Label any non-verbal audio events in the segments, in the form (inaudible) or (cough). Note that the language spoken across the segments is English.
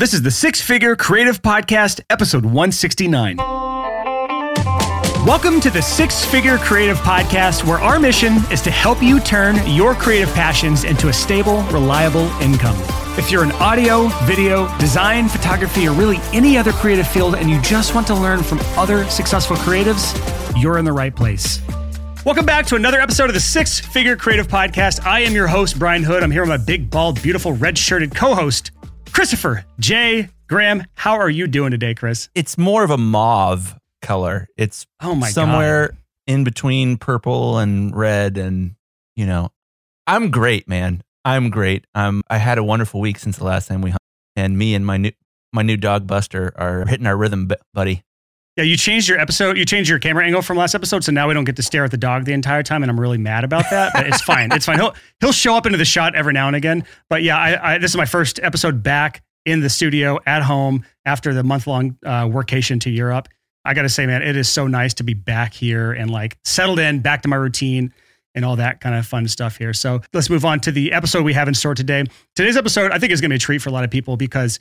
This is the Six Figure Creative Podcast, episode 169. Welcome to the Six Figure Creative Podcast, where our mission is to help you turn your creative passions into a stable, reliable income. If you're in audio, video, design, photography, or really any other creative field and you just want to learn from other successful creatives, you're in the right place. Welcome back to another episode of the Six Figure Creative Podcast. I am your host, Brian Hood. I'm here with my big, bald, beautiful, red shirted co host, Christopher J. Graham. How are you doing today, Chris? It's more of a mauve color. It's Oh my somewhere God. in between purple and red and you know, I'm great, man. I'm great. Um I had a wonderful week since the last time we hung and me and my new my new dog Buster are hitting our rhythm, buddy. Yeah, you changed your episode. You changed your camera angle from last episode, so now we don't get to stare at the dog the entire time, and I'm really mad about that. But it's fine. It's fine. He'll he'll show up into the shot every now and again. But yeah, I, I this is my first episode back in the studio at home after the month long uh, workation to Europe. I got to say, man, it is so nice to be back here and like settled in, back to my routine and all that kind of fun stuff here. So let's move on to the episode we have in store today. Today's episode, I think, is going to be a treat for a lot of people because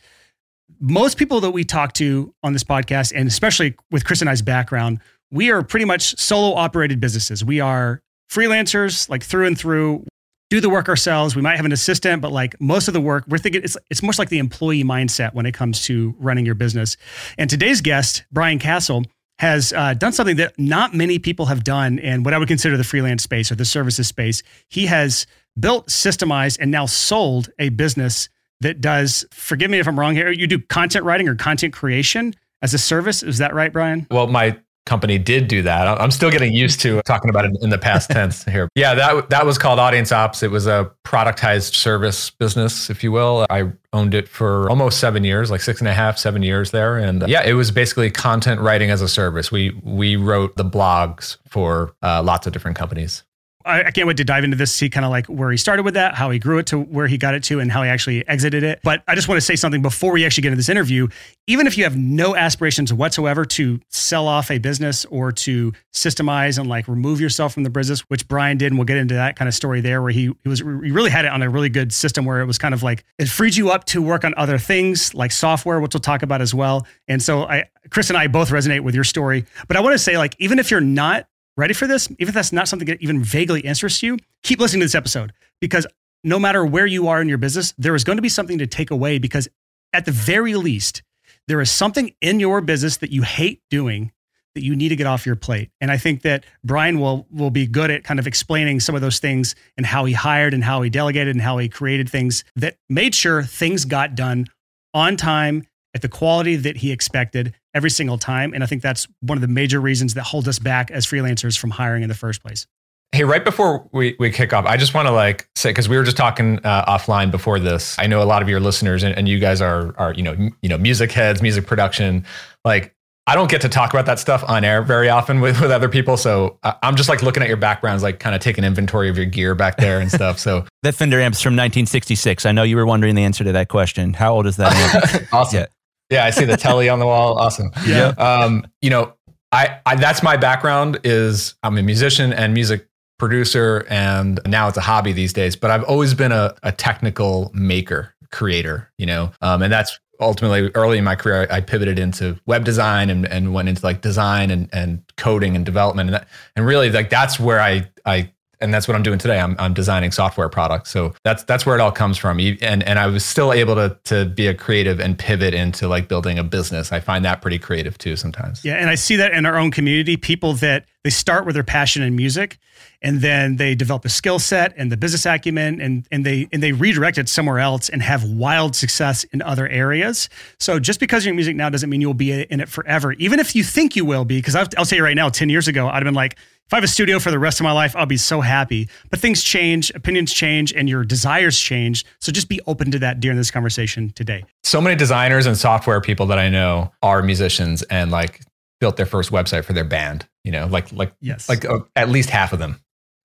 most people that we talk to on this podcast, and especially with Chris and I's background, we are pretty much solo operated businesses. We are freelancers, like through and through, do the work ourselves. We might have an assistant, but like most of the work, we're thinking it's it's much like the employee mindset when it comes to running your business. And today's guest, Brian Casel, has uh, done something that not many people have done in what I would consider the freelance space or the services space. He has built, systemized, and now sold a business that does, forgive me if I'm wrong here, you do content writing or content creation as a service. Is that right, Brian? Well, my company did do that. I'm still getting used to talking about it in the past (laughs) tense here. Yeah, that that was called Audience Ops. It was a productized service business, if you will. I owned it for almost seven years, like six and a half, seven years there. And uh, yeah, it was basically content writing as a service. We we wrote the blogs for uh, lots of different companies. I, I can't wait to dive into this, see kind of like where he started with that, how he grew it to where he got it to, and how he actually exited it. But I just want to say something before we actually get into this interview. Even if you have no aspirations whatsoever to sell off a business or to systemize and like remove yourself from the business, which Brian did, and we'll get into that kind of story there, where he, he was he really had it on a really good system where it was kind of like it freed you up to work on other things like software, which we'll talk about as well. And so I, Chris and I both resonate with your story. But I want to say, like, even if you're not ready for this, even if that's not something that even vaguely interests you, keep listening to this episode because no matter where you are in your business, there is going to be something to take away because at the very least, there is something in your business that you hate doing that you need to get off your plate. And I think that Brian will will be good at kind of explaining some of those things and how he hired and how he delegated and how he created things that made sure things got done on time at the quality that he expected every single time. And I think that's one of the major reasons that hold us back as freelancers from hiring in the first place. Hey, right before we, we kick off, I just want to like say because we were just talking uh, offline before this. I know a lot of your listeners and, and you guys are are you know m- you know music heads, music production. Like I don't get to talk about that stuff on air very often with with other people. So I- I'm just like looking at your backgrounds, like kind of taking inventory of your gear back there and stuff. So (laughs) That Fender amp's from 1966. I know you were wondering the answer to that question. How old is that (laughs) awesome. Yeah. Yeah. I see the telly on the wall. Awesome. Yeah. Um, you know, I, I that's my background is I'm a musician and music producer and now it's a hobby these days, but I've always been a, a technical maker, creator, you know. Um, and that's ultimately early in my career I, I pivoted into web design and, and went into like design and, and coding and development and that, and really like that's where I I and that's what I'm doing today. I'm, I'm designing software products. So that's that's where it all comes from. And and I was still able to to be a creative and pivot into like building a business. I find that pretty creative too sometimes. Yeah, and I see that in our own community. People that they start with their passion in music, and then they develop the skill set and the business acumen, and and they and they redirect it somewhere else and have wild success in other areas. So just because you're in music now doesn't mean you'll be in it forever. Even if you think you will be, because I'll, I'll tell you right now, ten years ago, I'd have been like, if I have a studio for the rest of my life, I'll be so happy. But things change, opinions change, and your desires change. So just be open to that during this conversation today. So many designers and software people that I know are musicians and like built their first website for their band. You know, like like Yes. like uh, at least half of them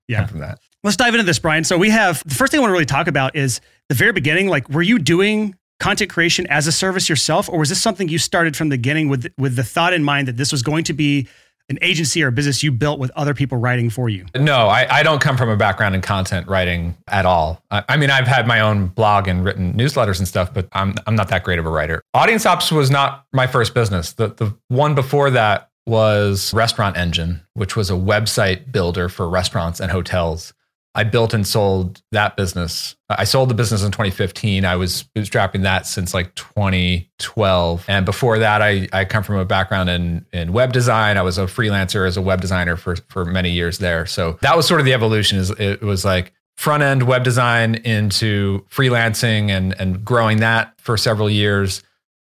Yeah. from that. Let's dive into this, Brian. So we have the first thing I want to really talk about is the very beginning. Like, were you doing content creation as a service yourself, or was this something you started from the beginning with with the thought in mind that this was going to be an agency or a business you built with other people writing for you? No, I, I don't come from a background in content writing at all. I, I mean, I've had my own blog and written newsletters and stuff, but I'm I'm not that great of a writer. Audience Ops was not my first business. The the one before that was Restaurant Engine, which was a website builder for restaurants and hotels. I built and sold that business. I sold the business in 2015. I was bootstrapping that since like 2012. And before that, I, I come from a background in, in web design. I was a freelancer as a web designer for, for many years there. So that was sort of the evolution is it was like front end web design into freelancing and, and growing that for several years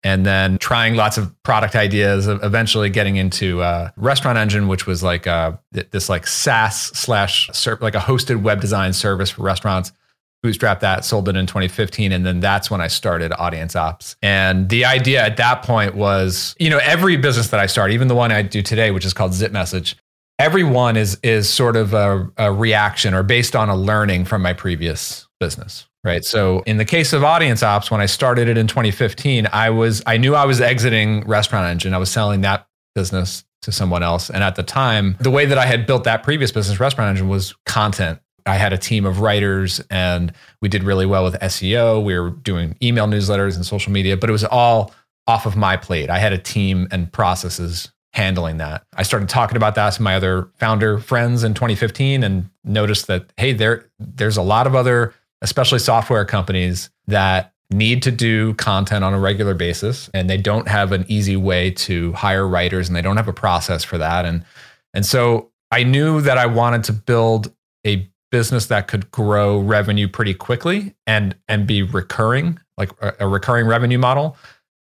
and then trying lots of product ideas eventually getting into uh, restaurant engine which was like uh, this like saas slash like a hosted web design service for restaurants. Bootstrap that sold it in 2015 and then that's when i started audience ops. And the idea at that point was you know every business that i start even the one i do today which is called zip message every one is is sort of a, a reaction or based on a learning from my previous business right? So in the case of audience ops when i started it in 2015 i was i knew i was exiting restaurant engine. I was selling that business to someone else. And at the time the way that i had built that previous business restaurant engine was content. I had a team of writers and we did really well with seo we were doing email newsletters and social media but it was all off of my plate. I had a team and processes handling that. I started talking about that to my other founder friends in 2015 and noticed that hey, there there's a lot of other especially software companies that need to do content on a regular basis and they don't have an easy way to hire writers and they don't have a process for that and and so I knew that I wanted to build a business that could grow revenue pretty quickly and and be recurring like a, recurring revenue model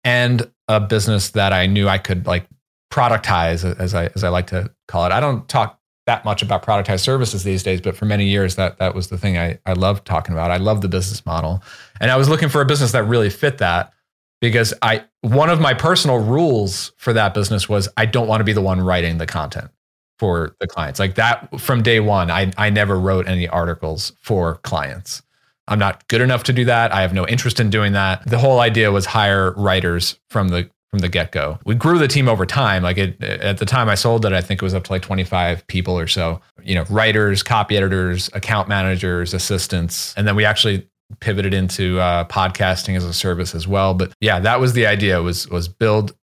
and a business that I knew I could like productize as I as I like to call it. I don't talk that much about productized services these days, but for many years that that was the thing I I loved talking about. I love the business model, and I was looking for a business that really fit that because I one of my personal rules for that business was I don't want to be the one writing the content for the clients. Like that from day one, I I never wrote any articles for clients. I'm not good enough to do that. I have no interest in doing that. The whole idea was hire writers from the from the get go. We grew the team over time. Like it, at the time I sold it, I think it was up to like 25 people or so, you know, writers, copy editors, account managers, assistants. And then we actually pivoted into uh, podcasting as a service as well. But yeah, that was the idea was, was build,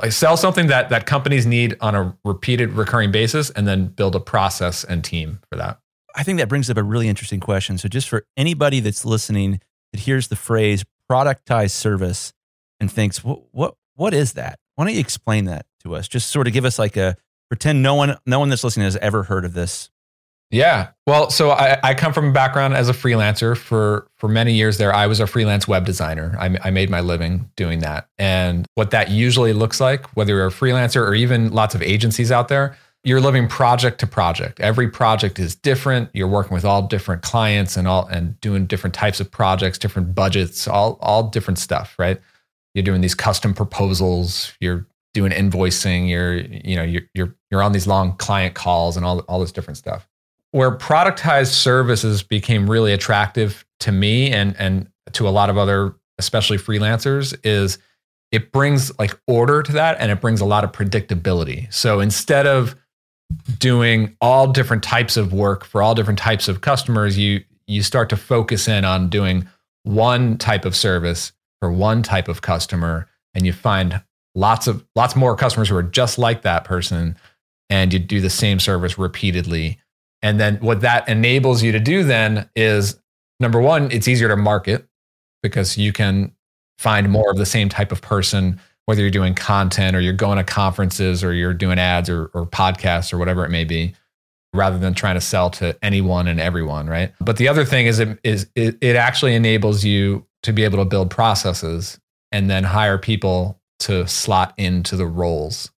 like sell something that, that companies need on a repeated recurring basis and then build a process and team for that. I think that brings up a really interesting question. So just for anybody that's listening that hears the phrase productized service and thinks, what, what, what is that? Why don't you explain that to us? Just sort of give us like a pretend no one no one that's listening has ever heard of this. Yeah. Well, so I, I come from a background as a freelancer for for many years there. I was a freelance web designer. I, I made my living doing that. And what that usually looks like, whether you're a freelancer or even lots of agencies out there, you're living project to project. Every project is different. You're working with all different clients and all and doing different types of projects, different budgets, all all different stuff, right? You're doing these custom proposals, you're doing invoicing, you're you know you're you're you're on these long client calls and all all this different stuff. Where productized services became really attractive to me and and to a lot of other especially freelancers is it brings like order to that and it brings a lot of predictability. So instead of doing all different types of work for all different types of customers, you you start to focus in on doing one type of service for one type of customer and you find lots of lots more customers who are just like that person and you do the same service repeatedly. And then what that enables you to do then is number one it's easier to market because you can find more of the same type of person whether you're doing content or you're going to conferences or you're doing ads or, or podcasts or whatever it may be rather than trying to sell to anyone and everyone right? But the other thing is it is it, it actually enables you to be able to build processes and then hire people to slot into the roles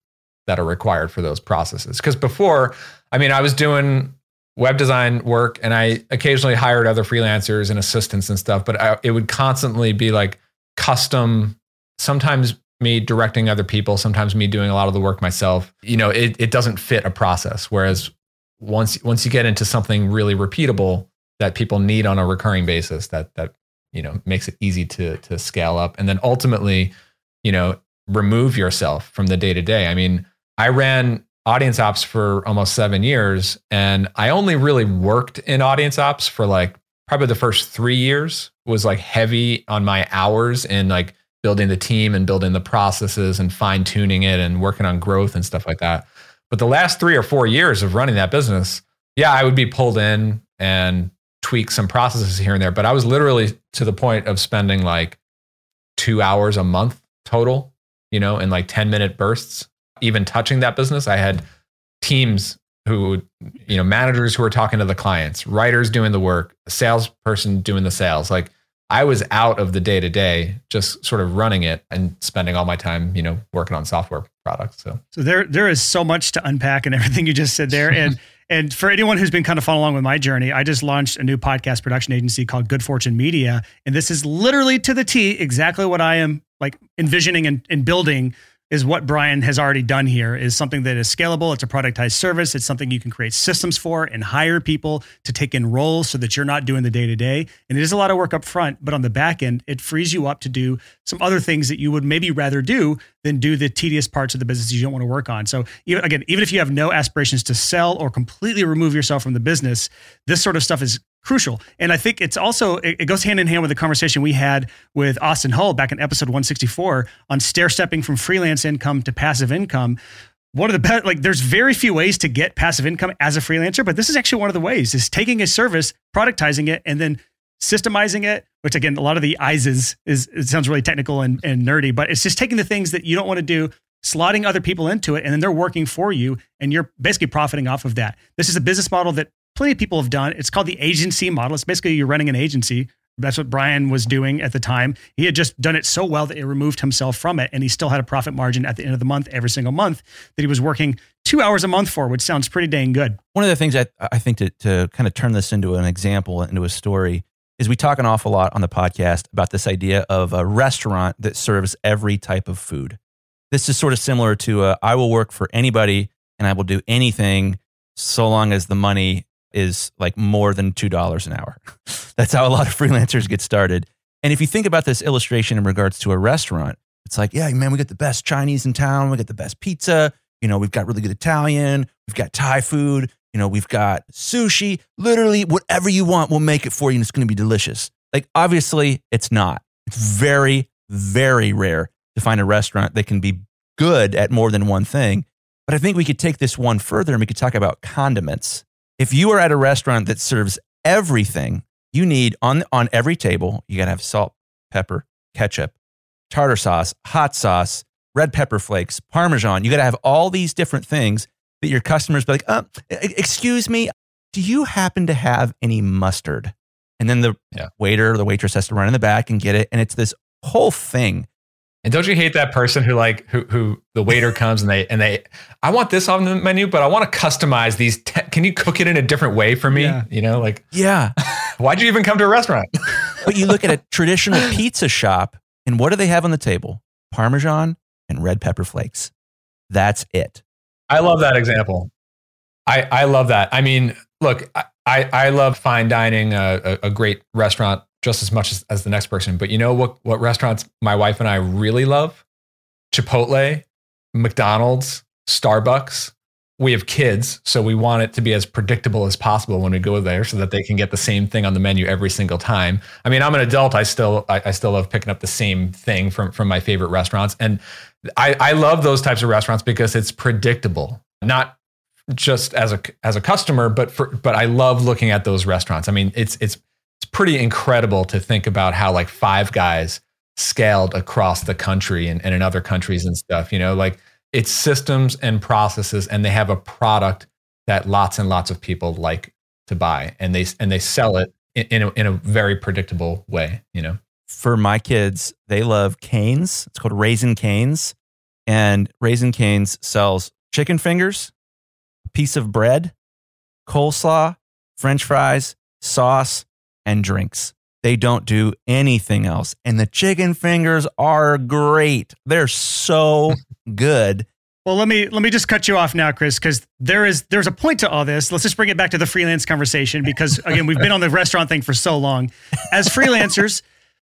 that are required for those processes. Because before, I mean, I was doing web design work and I occasionally hired other freelancers and assistants and stuff, but I, it would constantly be like custom, sometimes me directing other people, sometimes me doing a lot of the work myself. You know, it, it doesn't fit a process. Whereas once once you get into something really repeatable that people need on a recurring basis, that that you know makes it easy to to scale up and then ultimately you know remove yourself from the day to day i mean i ran audience ops for almost seven years. And I only really worked in audience ops for like probably the first three years was like heavy on my hours in like building the team and building the processes and fine tuning it and working on growth and stuff like that. But the last three or four years of running that business, yeah, I would be pulled in and tweak some processes here and there. But I was literally to the point of spending like two hours a month total, you know, in like 10 minute bursts. Even touching that business, I had teams who, you know, managers who were talking to the clients, writers doing the work, a salesperson doing the sales. Like I was out of the day to day, just sort of running it and spending all my time, you know, working on software products. So, so there, there is so much to unpack and everything you just said there. And, (laughs) and for anyone who's been kind of following along with my journey, I just launched a new podcast production agency called Good Fortune Media. And this is literally to the T exactly what I am like envisioning and, and building is what Brian has already done here is something that is scalable. It's a productized service. It's something you can create systems for and hire people to take in roles so that you're not doing the day to day. And it is a lot of work up front, but on the back end, it frees you up to do some other things that you would maybe rather do than do the tedious parts of the business you don't want to work on. So even, again, even if you have no aspirations to sell or completely remove yourself from the business, this sort of stuff is crucial. And I think it's also it, goes hand in hand with the conversation we had with Austin Hull back in episode 164 on stair stepping from freelance income to passive income. One of the best, like, there's very few ways to get passive income as a freelancer, but this is actually one of the ways is taking a service, productizing it, and then systemizing it, which again, a lot of the ISES is, it sounds really technical and, and nerdy, but it's just taking the things that you don't want to do, slotting other people into it, and then they're working for you, and you're basically profiting off of that. This is a business model that plenty of people have done. It's called the agency model. It's basically you're running an agency. That's what Brian was doing at the time. He had just done it so well that he removed himself from it, and he still had a profit margin at the end of the month every single month that he was working two hours a month for, which sounds pretty dang good. One of the things I, I think to, to kind of turn this into an example, into a story, is we talk an awful lot on the podcast about this idea of a restaurant that serves every type of food. This is sort of similar to a, I will work for anybody and I will do anything so long as the money is like more than $2 an hour. (laughs) That's how a lot of freelancers get started. And if you think about this illustration in regards to a restaurant, it's like, yeah, man, we got the best Chinese in town. We got the best pizza. You know, we've got really good Italian. We've got Thai food. You know, we've got sushi. Literally, whatever you want, we'll make it for you and it's going to be delicious. Like, obviously, it's not. It's very, very rare to find a restaurant that can be good at more than one thing. But I think we could take this one further and we could talk about condiments if you are at a restaurant that serves everything you need on on every table, you got to have salt, pepper, ketchup, tartar sauce, hot sauce, red pepper flakes, parmesan. You got to have all these different things that your customers be like, uh, "Excuse me, do you happen to have any mustard?" And then the yeah. waiter or the waitress has to run in the back and get it, and it's this whole thing. And don't you hate that person who like who who the waiter comes and they and they I want this on the menu, but I want to customize these. Te- can you cook it in a different way for me? Yeah. You know, like yeah. (laughs) Why'd you even come to a restaurant? (laughs) but you look at a traditional pizza shop, and what do they have on the table? Parmesan and red pepper flakes. That's it. I love that example. I I love that. I mean, look, I I love fine dining, uh, a, a great restaurant just as much as, as the next person. But you know what, what restaurants my wife and I really love? Chipotle, McDonald's, Starbucks. We have kids, so we want it to be as predictable as possible when we go there so that they can get the same thing on the menu every single time. I mean, I'm an adult. I still I, I still love picking up the same thing from from my favorite restaurants. And I, I love those types of restaurants because it's predictable. Not just as a as a customer, but for but I love looking at those restaurants. I mean, it's it's it's pretty incredible to think about how like five guys scaled across the country and, and in other countries and stuff, you know, like it's systems and processes and they have a product that lots and lots of people like to buy and they and they sell it in, in, a, in a very predictable way, you know. For my kids, they love Canes. It's called Raising Cane's. And Raising Cane's sells chicken fingers, piece of bread, coleslaw, french fries, sauce, and drinks. They don't do anything else. And the chicken fingers are great. They're so (laughs) good. Well, let me let me just cut you off now, Chris, because there is there's a point to all this. Let's just bring it back to the freelance conversation because again, we've been on the restaurant thing for so long. As freelancers,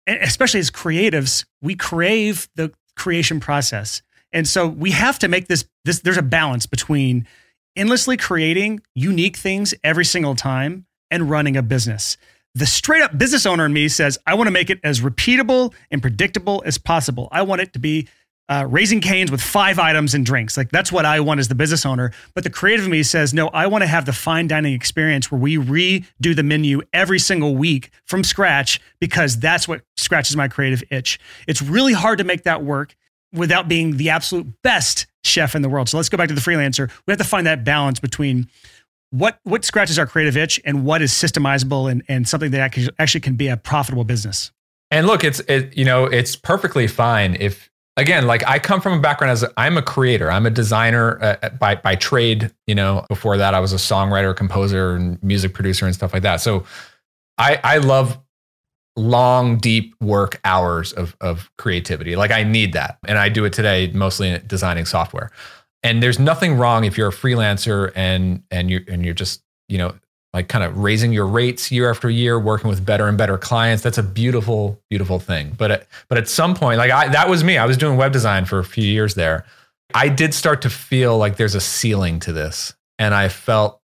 especially as creatives, we crave the creation process. And so we have to make this this there's a balance between endlessly creating unique things every single time and running a business. The straight up business owner in me says, I want to make it as repeatable and predictable as possible. I want it to be uh, raising canes with five items and drinks. Like that's what I want as the business owner. But the creative in me says, no, I want to have the fine dining experience where we redo the menu every single week from scratch because that's what scratches my creative itch. It's really hard to make that work without being the absolute best chef in the world. So let's go back to the freelancer. We have to find that balance between what what scratches our creative itch and what is systemizable and, and something that actually can be a profitable business. And look, it's it, you know it's perfectly fine if again like I come from a background as i am a creator, I'm a designer uh, by by trade. You know, before that I was a songwriter, composer, and music producer and stuff like that. So I I love long deep work hours of of creativity like i need that and i do it today mostly designing software and there's nothing wrong if you're a freelancer and and you're and you're just you know like kind of raising your rates year after year working with better and better clients. That's a beautiful beautiful thing. But at, but at some point like I, that was me. I was doing web design for a few years there. I did start to feel like there's a ceiling to this. And i felt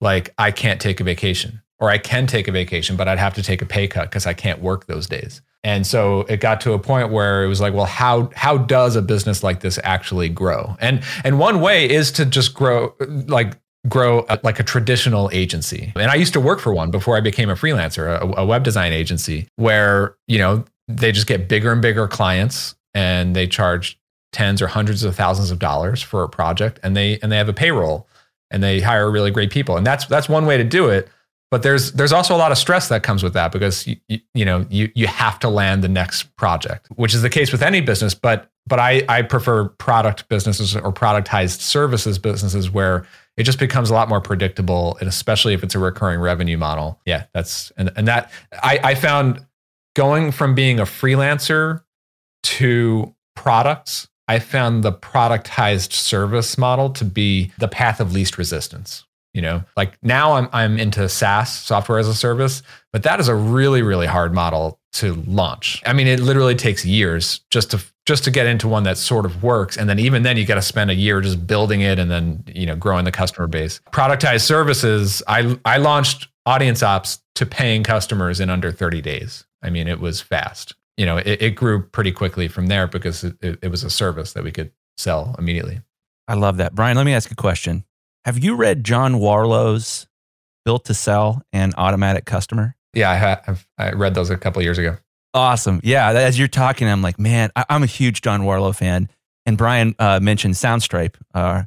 like i can't take a vacation or I can take a vacation, but I'd have to take a pay cut because I can't work those days. And so it got to a point where it was like, well, how how does a business like this actually grow? And and one way is to just grow like grow a, like a traditional agency. And I used to work for one before I became a freelancer, a, a web design agency, where you know they just get bigger and bigger clients, and they charge tens or hundreds of thousands of dollars for a project, and they and they have a payroll, and they hire really great people, and that's that's one way to do it but there's there's also a lot of stress that comes with that because you, you, you, know you you have to land the next project which is the case with any business. But but I I prefer product businesses or productized services businesses where it just becomes a lot more predictable and especially if it's a recurring revenue model. Yeah that's and and that I I found going from being a freelancer to products I found the productized service model to be the path of least resistance you know like now i'm i'm into saas software as a service but that is a really really hard model to launch. I mean it literally takes years just to just to get into one that sort of works. And then even then you got to spend a year just building it and then you know growing the customer base. Productized services i i launched audience ops to paying customers in under 30 days. I mean it was fast. You know it, it grew pretty quickly from there because it, it was a service that we could sell immediately. I love that. Brian let me ask a question have you read John Warrillow's Built to Sell and Automatic Customer? Yeah, I have. I read those a couple years ago. Awesome. Yeah, as you're talking, I'm like, man, I, am a huge John Warrillow fan. And Brian uh, mentioned Soundstripe. Uh,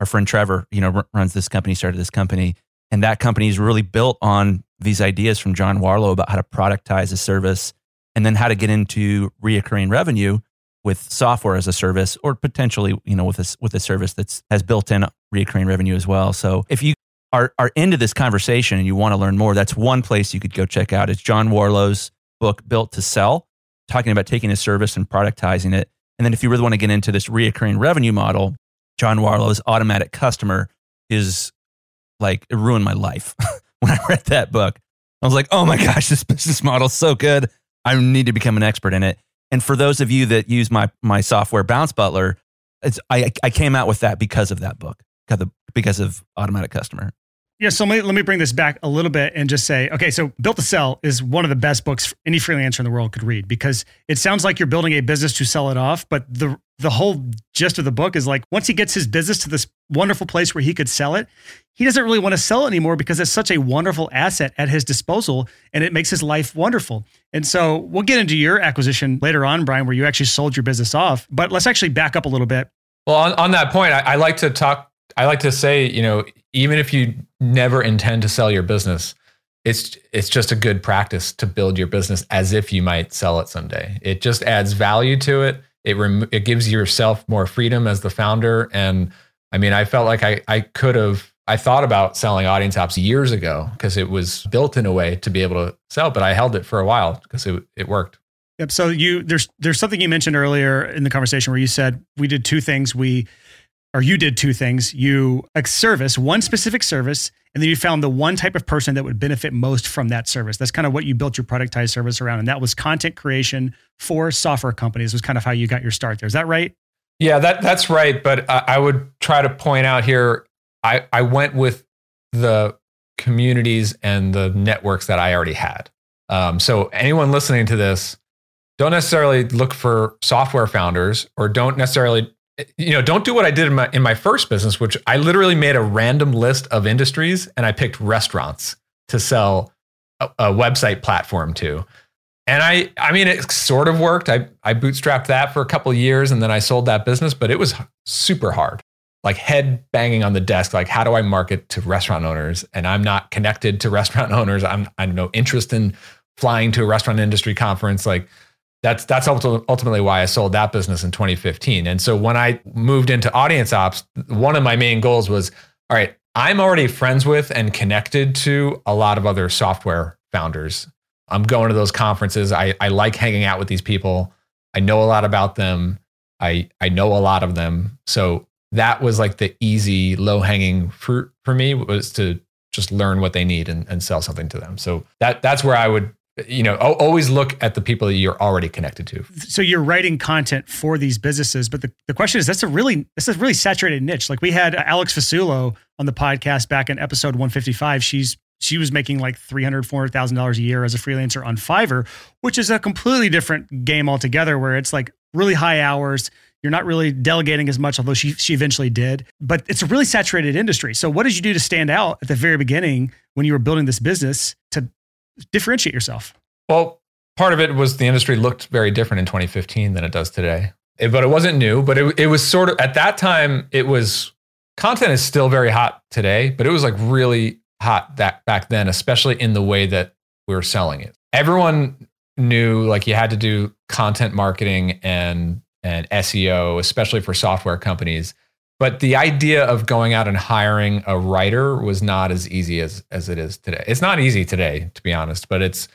our friend Trevor, you know, r- runs this company, started this company, and that company is really built on these ideas from John Warrillow about how to productize a service and then how to get into reoccurring revenue with software as a service or potentially you know with a, with a service that's has built in recurring revenue as well. So if you are, are into this conversation and you want to learn more that's one place you could go check out. It's john Warrillow's book built to sell talking about taking a service and productizing it. And then if you really want to get into this reoccurring revenue model john Warrillow's automatic customer is like it ruined my life (laughs) when i read that book. I was like oh my gosh this business model is so good. I need to become an expert in it and for those of you that use my my software, Bounce Butler, I I came out with that because of that book, because of, because of Automatic Customer. Yeah, so let me, let me bring this back a little bit and just say, okay, so Built to Sell is one of the best books any freelancer in the world could read because it sounds like you're building a business to sell it off, but the the whole gist of the book is like once he gets his business to this wonderful place where he could sell it, he doesn't really want to sell it anymore because it's such a wonderful asset at his disposal and it makes his life wonderful. And so we'll get into your acquisition later on, Brian, where you actually sold your business off. But let's actually back up a little bit. Well, on, on that point, I, I like to talk I like to say, you know, even if you never intend to sell your business, it's it's just a good practice to build your business as if you might sell it someday. It just adds value to it. It rem- it gives yourself more freedom as the founder. And I mean, I felt like I I could have I thought about selling audience ops years ago because it was built in a way to be able to sell, but I held it for a while because it it worked. Yep. So you there's there's something you mentioned earlier in the conversation where you said we did two things. We or you did two things. You a service, one specific service, and then you found the one type of person that would benefit most from that service. That's kind of what you built your productized service around. And that was content creation for software companies, was kind of how you got your start there. Is that right? Yeah, that that's right. But I, I would try to point out here. I I went with the communities and the networks that I already had. Um, so anyone listening to this, don't necessarily look for software founders, or don't necessarily you know don't do what I did in my in my first business, which I literally made a random list of industries and I picked restaurants to sell a, a website platform to. And I, I mean, it sort of worked. I, I bootstrapped that for a couple years and then I sold that business, but it was super hard. Like head banging on the desk. Like, how do I market to restaurant owners? And I'm not connected to (laughs) restaurant owners. I'm, I have no interest in flying to a restaurant industry conference. Like, that's that's ultimately why I sold that business in 2015. And so when I moved into audience ops, one of my main goals was, all right, I'm already friends with and connected to a lot of other software founders I'm going to those conferences. I, I like hanging out with these people. I know a lot about them. I, I know a lot of them. So that was like the easy, low hanging fruit for me was to just learn what they need and, and sell something to them. So that that's where I would, you know, always look at the people that you're already connected to. So you're writing content for these businesses, but the, the question is, that's a really, this is a really saturated niche. Like we had Alex Fasulo on the podcast back in episode 155. She's she was making like $300,000, $400,000 a year as a freelancer on Fiverr, which is a completely different game altogether where it's like really high hours. You're not really delegating as much, although she, she eventually did. But it's a really saturated industry. So, what did you do to stand out at the very beginning when you were building this business to differentiate yourself? Well, part of it was the industry looked very different in 2015 than it does today. It, but it wasn't new, but it, it was sort of at that time, it was content is still very hot today, but it was like really hot that back then, especially in the way that we were selling it. Everyone knew like you had to do content marketing and and SEO, especially for software companies. But the idea of going out and hiring a writer was not as easy as as it is today. It's not easy today, to be honest, but it's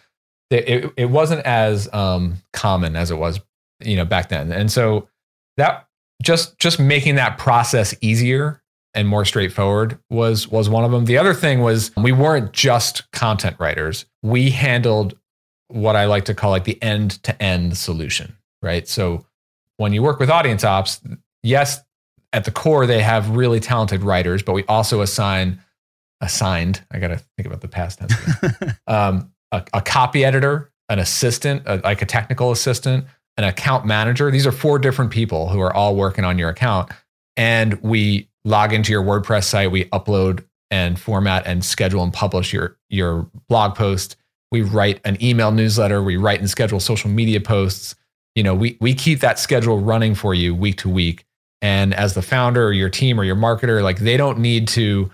it, it wasn't as um, common as it was, you know, back then. And so that just just making that process easier and more straightforward was was one of them. The other thing was we weren't just content writers. We handled what I like to call like the end to end solution, right? So when you work with audience ops, yes, at the core they have really talented writers, but we also assign assigned. I got to think about the past tense. (laughs) um, a, a, copy editor, an assistant, a, like a technical assistant, an account manager. These are four different people who are all working on your account, and we log into your WordPress site, we upload and format and schedule and publish your your blog post. We write an email newsletter, we write and schedule social media posts. You know, we we keep that schedule running for you week to week. And as the founder or your team or your marketer, like they don't need to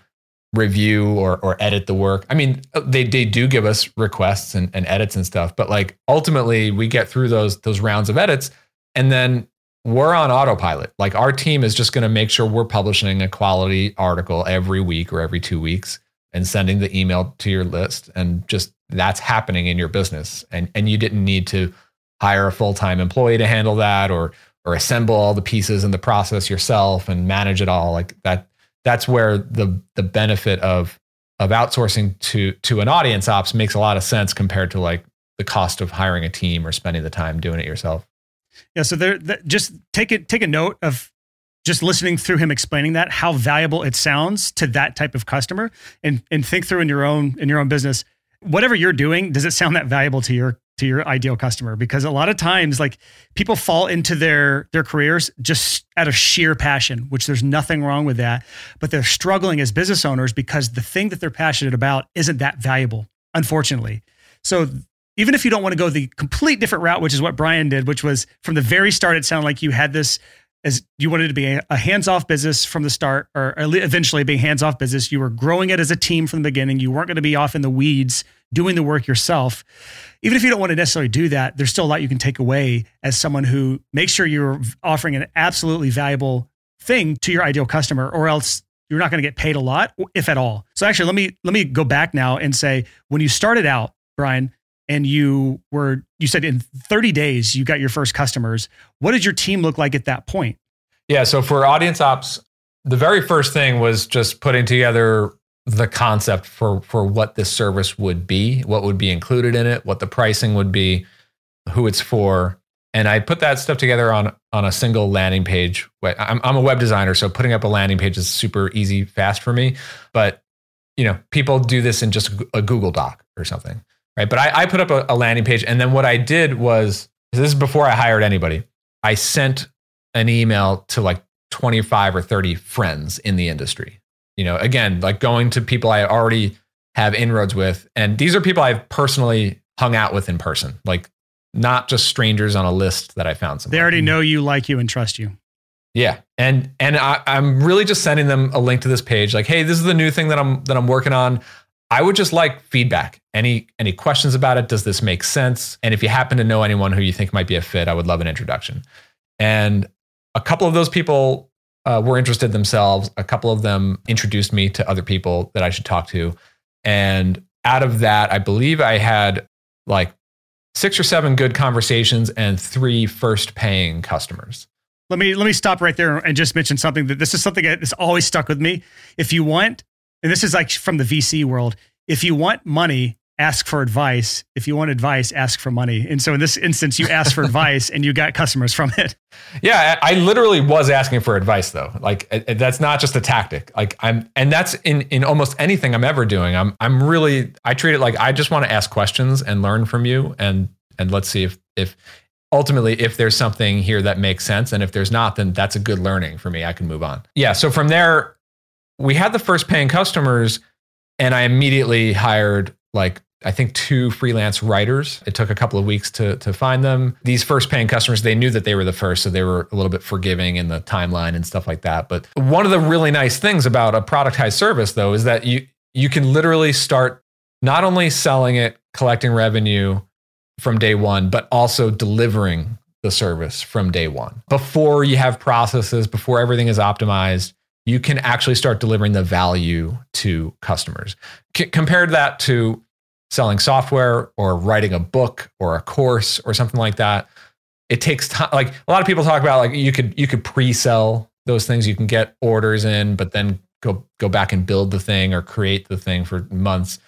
review or or edit the work. I mean, uh, they they do give us requests and, and edits and stuff, but like ultimately we get through those those rounds of edits and then we're on autopilot. Like our team is just going to make sure we're publishing a quality article every week or every two weeks and sending the email to your list. And just that's happening in your business. And, and you didn't need to hire a full time employee to handle that or, or assemble all the pieces in the process yourself and manage it all. Like that, that's where the, the benefit of, of outsourcing to, to an audience ops makes a lot of sense compared to like the cost of hiring a team or spending the time doing it yourself. Yeah. So there, just take it, take a note of just listening through him explaining that how valuable it sounds to that type of customer, and and think through in your own in your own business, whatever you're doing, does it sound that valuable to your to your ideal customer? Because a lot of times, like people fall into their their careers just out of sheer passion, which there's nothing wrong with that, but they're struggling as business owners because the thing that they're passionate about isn't that valuable, unfortunately. So even if you don't want to go the complete different route, which is what Brian did, which was from the very start, it sounded like you had this as you wanted to be a, hands-off business from the start, or eventually being hands-off business. You were growing it as a team from the beginning. You weren't going to be off in the weeds doing the work yourself. Even if you don't want to necessarily do that, there's still a lot you can take away as someone who makes sure you're offering an absolutely valuable thing to your ideal customer, or else you're not going to get paid a lot, if at all. So actually, let me let me go back now and say when you started out, Brian, and you were you said in 30 days you got your first customers what did your team look like at that point yeah so for audience ops the very first thing was just putting together the concept for for what this service would be what would be included in it what the pricing would be who it's for And I put that stuff together on on a single landing page. I'm, I'm a web designer, so putting up a landing page is super easy, fast for me. But you know, people do this in just a Google Doc or something, right? But I, I put up a, a landing page, and then what I did was this is before I hired anybody. I sent an email to like 25 or 30 friends in the industry. You know, again, like going to people I already have inroads with, and these are people I've personally hung out with in person, like not just strangers on a list that I found. Somewhere. They already mm-hmm. know you, like you, and trust you. Yeah, and and I, I'm really just sending them a link to this page, like, hey, this is the new thing that I'm that I'm working on. I would just like feedback. Any any questions about it? Does this make sense? And if you happen to know anyone who you think might be a fit, I would love an introduction. And a couple of those people uh, were interested themselves. A couple of them introduced me to other people that I should talk to. And out of that, I believe I had like six or seven good conversations and three first paying customers. Let me let me stop right there and just mention something that this is something that's always stuck with me. If you want, and this is like from the VC world, if you want money, ask for advice. If you want advice, ask for money. And so in this instance, you asked for (laughs) advice and you got customers from it. Yeah, I literally was asking for advice though. Like that's not just a tactic. Like I'm and that's in in almost anything I'm ever doing. I'm I'm really I treat it like I just want to ask questions and learn from you and and let's see if if ultimately if there's something here that makes sense and if there's not then that's a good learning for me. I can move on. Yeah, so from there we had the first paying customers and I immediately hired like I think two freelance writers. It took a couple of weeks to to find them. These first paying customers, they knew that they were the first, so they were a little bit forgiving in the timeline and stuff like that. But one of the really nice things about a productized service though is that you you can literally start not only selling it, collecting revenue from day 1, but also delivering the service from day 1. Before you have processes, before everything is optimized, you can actually start delivering the value to customers. C- compared that to selling software or writing a book or a course or something like that, it takes time. Like a lot of people talk about, like you could you could pre-sell those things. You can get orders in, but then go go back and build the thing or create the thing for months.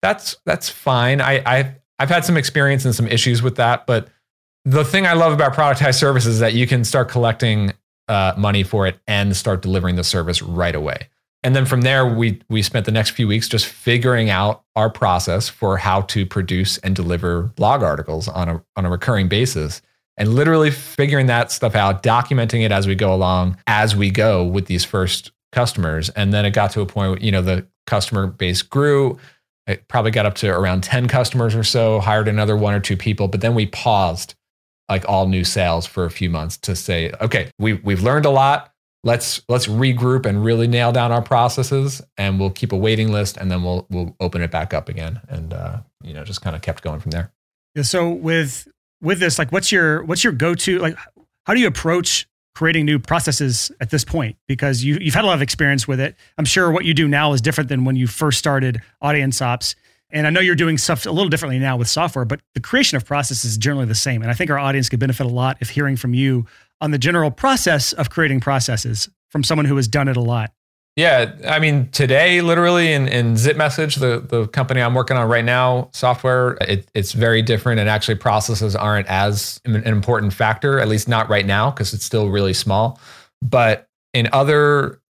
That's that's fine. I I I've had some experience and some issues with that, but the thing I love about productized services is that you can start collecting uh, money for it and start delivering the service right away. And then from there, we we spent the next few weeks just figuring out our process for how to produce and deliver blog articles on a on a recurring basis, and literally figuring that stuff out, documenting it as we go along, as we go with these first customers. And then it got to a point, you know, the customer base grew. It probably got up to around ten customers or so. Hired another one or two people, but then we paused like all new sales for a few months to say, okay, we we've learned a lot. Let's let's regroup and really nail down our processes, and we'll keep a waiting list, and then we'll we'll open it back up again, and uh, you know just kind of kept going from there. So with with this, like, what's your what's your go to like? How do you approach creating new processes at this point? Because you you've had a lot of experience with it. I'm sure what you do now is different than when you first started Audience Ops. And I know you're doing stuff a little differently now with software, but the creation of processes is generally the same. And I think our audience could benefit a lot if hearing from you on the general process of creating processes from someone who has done it a lot. Yeah, I mean, today, literally in, in Zip Message, the, the company I'm working on right now, software, it, it's very different. And actually, processes aren't as an important factor, at least not right now, because it's still really small. But in other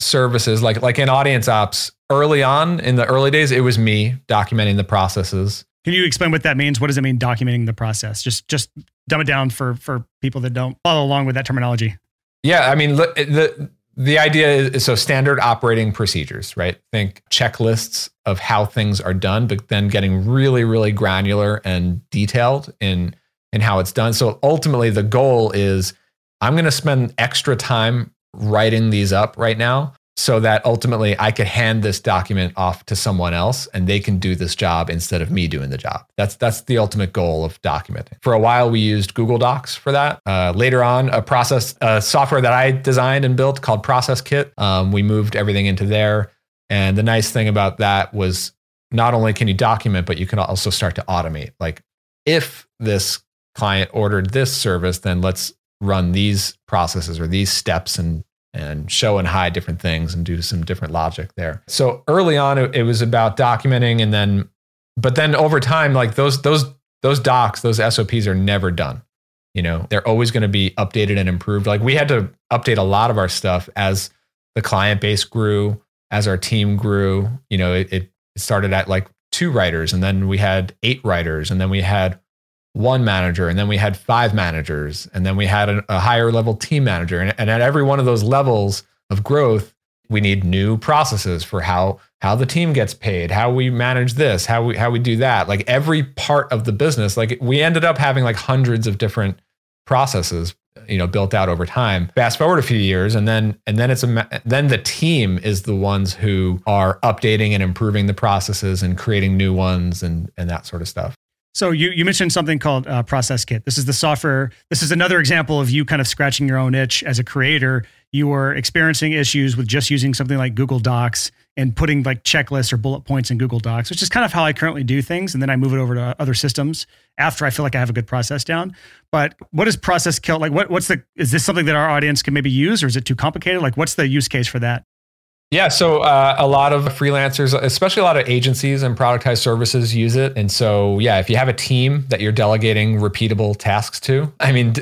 services, like like in Audience Ops, early on in the early days, it was me documenting the processes. Can you explain what that means? What does it mean documenting the process? Just just dumb it down for for people that don't follow along with that terminology. Yeah, I mean the the idea is so standard operating procedures, right? Think checklists of how things are done, but then getting really really granular and detailed in in how it's done. So ultimately the goal is I'm going to spend extra time writing these up right now so that ultimately I could hand this document off to someone else and they can do this job instead of me doing the job. That's that's the ultimate goal of documenting. For a while, we used Google Docs for that. Uh, later on, a process a software that I designed and built called Process Kit. Um, we moved everything into there. And the nice thing about that was not only can you document, but you can also start to automate. Like if this client ordered this service, then let's run these processes or these steps and and show and hide different things and do some different logic there. So early on, it, was about documenting, and then, but then over time, like those those those docs, those SOPs are never done. You know, they're always going to be updated and improved. Like we had to update a lot of our stuff as the client base grew, as our team grew. You know, it, it started at like two writers, and then we had eight writers, and then we had one manager, and then we had five managers, and then we had a, a higher level team manager. And, and at every one of those levels of growth, we need new processes for how how the team gets paid, how we manage this, how we how we do that. Like every part of the business, like we ended up having like hundreds of different processes you know built out over time fast forward a few years and then and then it's a then the team is the ones who are updating and improving the processes and creating new ones and and that sort of stuff so you, you mentioned something called uh, Process Kit. This is the software. This is another example of you kind of scratching your own itch as a creator. You were experiencing issues with just using something like Google Docs and putting like checklists or bullet points in Google Docs, which is kind of how I currently do things. And then I move it over to other systems after I feel like I have a good process down. But what is Process Kit? Like, what, what's the, is this something that our audience can maybe use or is it too complicated? Like, what's the use case for that? Yeah, so uh, a lot of freelancers, especially a lot of agencies and productized services use it. And so, yeah, if you have a team that you're delegating repeatable tasks to, I mean,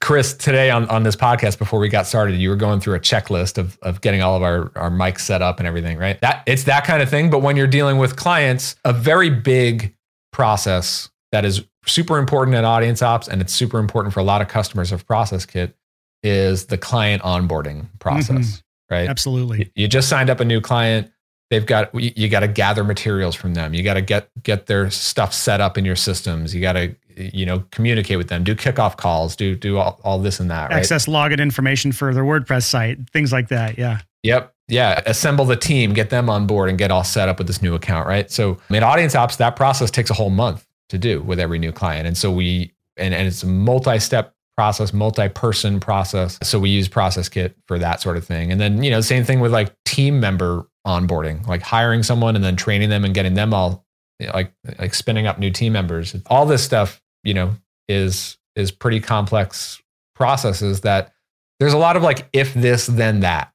Chris, today on, on this podcast, before we got started, you were going through a checklist of, of getting all of our, our mics set up and everything, right? That It's that kind of thing. But when you're dealing with clients, a very big process that is super important in audience ops and it's super important for a lot of customers of Process Kit is the client onboarding process. Mm-hmm right? Absolutely. You just signed up a new client. They've got you got to gather materials from them. You got to get get their stuff set up in your systems. You got to you know communicate with them, do kickoff calls, do do all, all this and that. Right? Access login information for their WordPress site, things like that. Yeah. Yep. Yeah. Assemble the team, get them on board, and get all set up with this new account. Right. So in audience ops, that process takes a whole month to do with every new client, and so we and and it's a multi-step process, multi-person process. So we use Process Kit for that sort of thing. And then, you know, same thing with like team member onboarding, like hiring someone and then training them and getting them all you know, like like spinning up new team members. All this stuff, you know, is is pretty complex processes that there's a lot of like if this then that,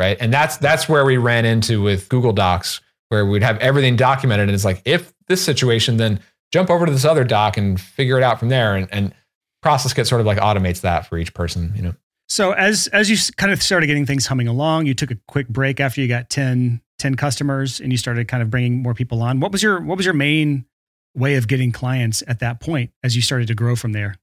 right? And that's that's where we ran into with Google Docs where we'd have everything documented and it's like if this situation then jump over to this other doc and figure it out from there and and process kit sort of like automates that for each person, you know. So as as you kind of started getting things humming along, you took a quick break after you got 10, 10 customers and you started kind of bringing more people on. What was your what was your main way of getting clients at that point as you started to grow from there?